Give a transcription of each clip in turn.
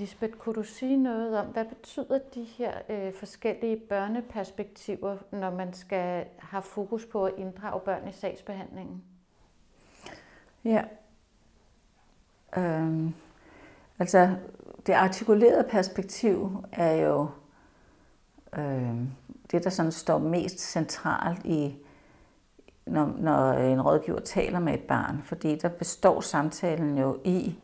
Lisbeth, kunne du sige noget om, hvad betyder de her øh, forskellige børneperspektiver, når man skal have fokus på at inddrage børn i sagsbehandlingen? Ja. Øhm, altså, det artikulerede perspektiv er jo øh, det, der sådan står mest centralt i, når, når en rådgiver taler med et barn. Fordi der består samtalen jo i,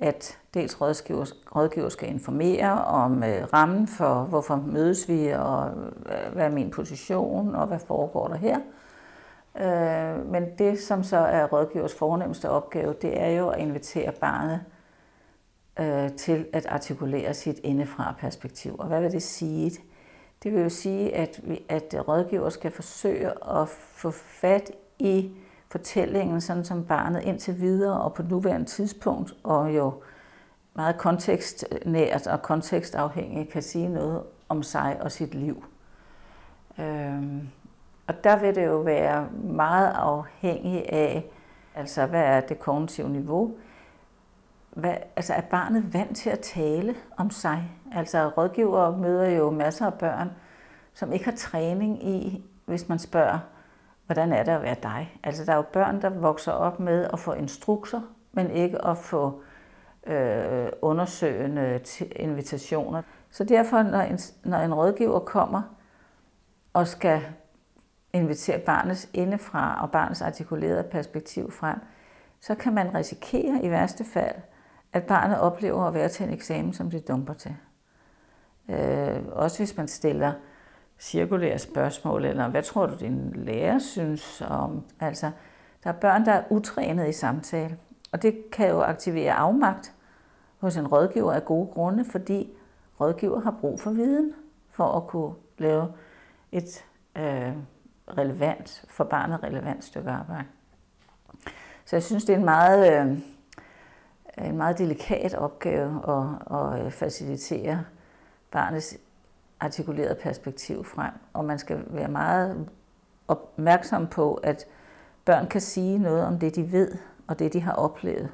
at dels rådgiver, rådgiver skal informere om øh, rammen for, hvorfor mødes vi, og øh, hvad er min position, og hvad foregår der her. Øh, men det, som så er rådgivers fornemmeste opgave, det er jo at invitere barnet øh, til at artikulere sit indefra perspektiv. Og hvad vil det sige? Det vil jo sige, at, vi, at rådgiver skal forsøge at få fat i fortællingen, sådan som barnet indtil videre og på nuværende tidspunkt, og jo meget kontekstnært og kontekstafhængigt kan sige noget om sig og sit liv. Øhm, og der vil det jo være meget afhængigt af, altså hvad er det kognitive niveau, hvad, altså er barnet vant til at tale om sig? Altså rådgiver møder jo masser af børn, som ikke har træning i, hvis man spørger, hvordan er det at være dig? Altså der er jo børn, der vokser op med at få instrukser, men ikke at få øh, undersøgende invitationer. Så derfor, når en, når en rådgiver kommer og skal invitere barnets indefra og barnets artikulerede perspektiv frem, så kan man risikere i værste fald, at barnet oplever at være til en eksamen, som det dumper til. Øh, også hvis man stiller cirkulære spørgsmål, eller hvad tror du, din lærer synes om? Altså, der er børn, der er utrænet i samtale, og det kan jo aktivere afmagt hos en rådgiver af gode grunde, fordi rådgiver har brug for viden for at kunne lave et øh, relevant, for barnet relevant stykke arbejde. Så jeg synes, det er en meget, øh, en meget delikat opgave at, at øh, facilitere barnets artikuleret perspektiv frem, og man skal være meget opmærksom på, at børn kan sige noget om det, de ved, og det, de har oplevet.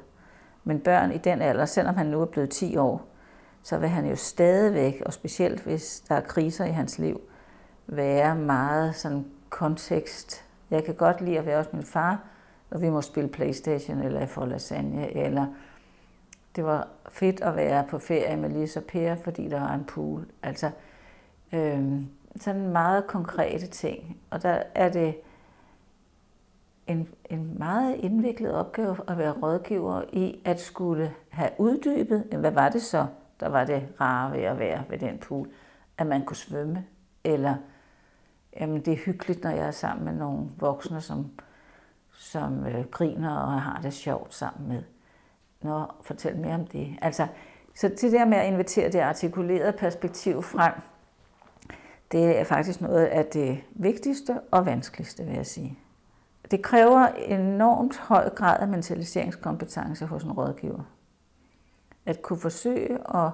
Men børn i den alder, selvom han nu er blevet 10 år, så vil han jo stadigvæk, og specielt hvis der er kriser i hans liv, være meget sådan kontekst. Jeg kan godt lide at være hos min far, når vi må spille Playstation, eller få lasagne, eller det var fedt at være på ferie med Lisa og Per, fordi der var en pool. Altså, øh, sådan meget konkrete ting. Og der er det en, en meget indviklet opgave at være rådgiver i at skulle have uddybet, hvad var det så, der var det rare ved at være ved den pool, at man kunne svømme, eller jamen det er hyggeligt, når jeg er sammen med nogle voksne, som, som øh, griner og har det sjovt sammen med. Nå, fortæl mere om det. Altså, så det der med at invitere det artikulerede perspektiv frem, det er faktisk noget af det vigtigste og vanskeligste, vil jeg sige. Det kræver enormt høj grad af mentaliseringskompetence hos en rådgiver. At kunne forsøge at,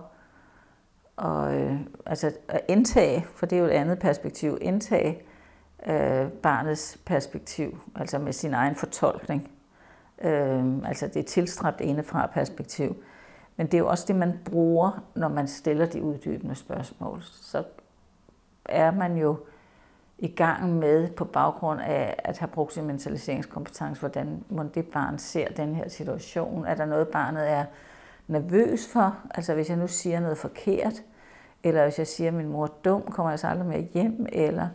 og, øh, altså at indtage, for det er jo et andet perspektiv, indtage øh, barnets perspektiv, altså med sin egen fortolkning. Øh, altså det tilstræbt indefra perspektiv. Men det er jo også det, man bruger, når man stiller de uddybende spørgsmål. Så er man jo i gang med, på baggrund af at have brugt sin mentaliseringskompetence, hvordan må det barn ser den her situation. Er der noget, barnet er nervøs for? Altså hvis jeg nu siger noget forkert, eller hvis jeg siger, at min mor er dum, kommer jeg så aldrig mere hjem, eller,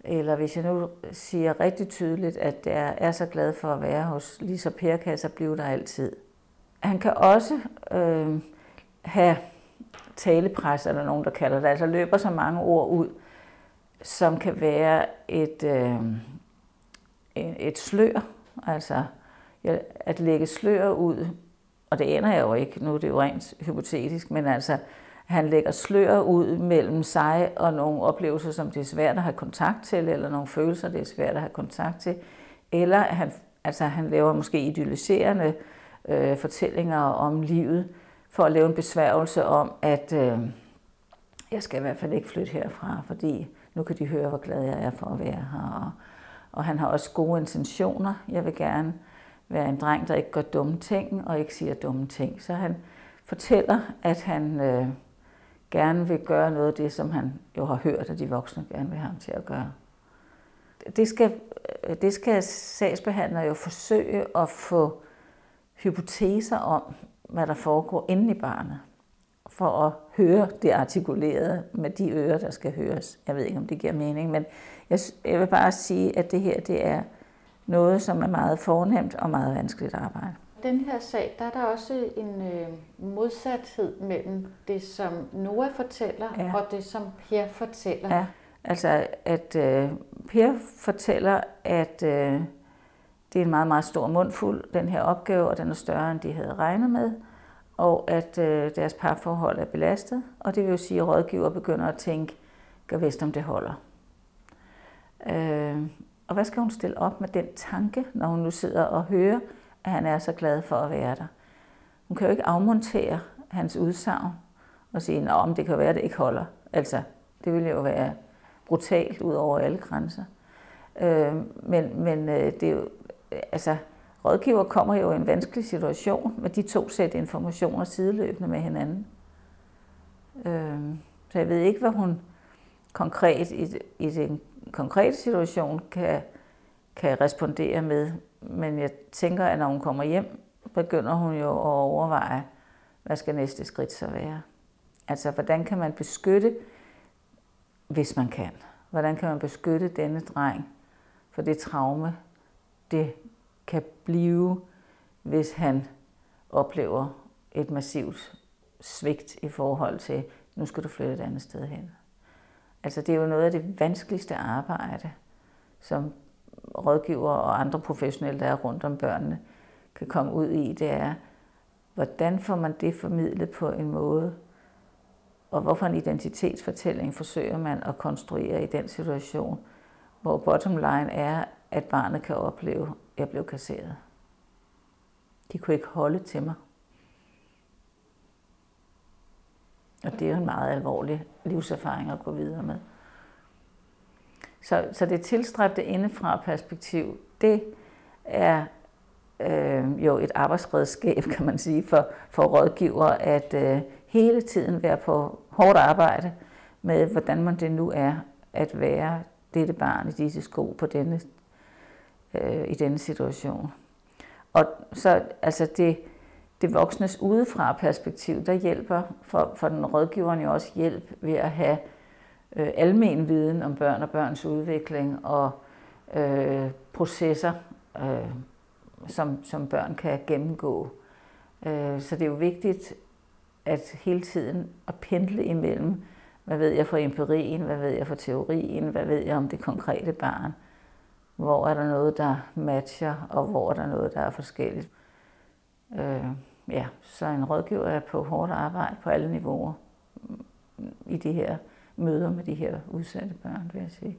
eller hvis jeg nu siger rigtig tydeligt, at jeg er så glad for at være hos Lisa Per, kan jeg så blive der altid. Han kan også øh, have talepres, eller nogen, der kalder det, altså løber så mange ord ud, som kan være et, øh, et slør, altså at lægge slør ud, og det ender jeg jo ikke, nu er det jo rent hypotetisk, men altså, han lægger slør ud mellem sig og nogle oplevelser, som det er svært at have kontakt til, eller nogle følelser, det er svært at have kontakt til, eller han, altså, han laver måske idealiserende øh, fortællinger om livet, for at lave en besværgelse om, at øh, jeg skal i hvert fald ikke flytte herfra, fordi nu kan de høre, hvor glad jeg er for at være her. Og, og han har også gode intentioner. Jeg vil gerne være en dreng, der ikke gør dumme ting og ikke siger dumme ting. Så han fortæller, at han øh, gerne vil gøre noget af det, som han jo har hørt, at de voksne gerne vil have ham til at gøre. Det skal, øh, det skal sagsbehandler jo forsøge at få hypoteser om, hvad der foregår inde i barnet, for at høre det artikulerede med de ører, der skal høres. Jeg ved ikke, om det giver mening, men jeg, jeg vil bare sige, at det her det er noget, som er meget fornemt og meget vanskeligt arbejde. Den her sag, der er der også en øh, modsathed mellem det, som Noah fortæller, ja. og det, som Per fortæller. Ja, altså at øh, Per fortæller, at øh, det er en meget, meget stor mundfuld, den her opgave, og den er større, end de havde regnet med, og at øh, deres parforhold er belastet, og det vil jo sige, at rådgiver begynder at tænke, gør vist om det holder. Øh, og hvad skal hun stille op med den tanke, når hun nu sidder og hører, at han er så glad for at være der? Hun kan jo ikke afmontere hans udsagn og sige, at det kan være, at det ikke holder. Altså, det ville jo være brutalt ud over alle grænser. Øh, men men øh, det er jo, altså, rådgiver kommer jo i en vanskelig situation med de to sæt informationer sideløbende med hinanden. Øh, så jeg ved ikke, hvad hun konkret i, i den konkrete situation kan, kan respondere med. Men jeg tænker, at når hun kommer hjem, begynder hun jo at overveje, hvad skal næste skridt så være. Altså, hvordan kan man beskytte, hvis man kan, hvordan kan man beskytte denne dreng for det traume, det kan blive, hvis han oplever et massivt svigt i forhold til, nu skal du flytte et andet sted hen. Altså det er jo noget af det vanskeligste arbejde, som rådgiver og andre professionelle, der er rundt om børnene, kan komme ud i, det er, hvordan får man det formidlet på en måde, og hvorfor en identitetsfortælling forsøger man at konstruere i den situation, hvor bottom line er, at barnet kan opleve, at jeg blev kasseret. De kunne ikke holde til mig. Og det er jo en meget alvorlig livserfaring at gå videre med. Så, så det tilstræbte indefra perspektiv, det er øh, jo et arbejdsredskab, kan man sige, for, for rådgiver at øh, hele tiden være på hårdt arbejde med, hvordan man det nu er at være dette barn i disse sko på denne, øh, i denne situation. Og så altså det, det voksnes udefra perspektiv, der hjælper for, for den rådgiveren jo også hjælp ved at have øh, almen viden om børn og børns udvikling og øh, processer, øh, som, som børn kan gennemgå. Øh, så det er jo vigtigt at hele tiden at pendle imellem, hvad ved jeg fra empirien, hvad ved jeg fra teorien, hvad ved jeg om det konkrete barn, hvor er der noget, der matcher, og hvor er der noget, der er forskelligt. Øh, ja, så en rådgiver er på hårdt arbejde på alle niveauer i de her møder med de her udsatte børn, vil jeg sige.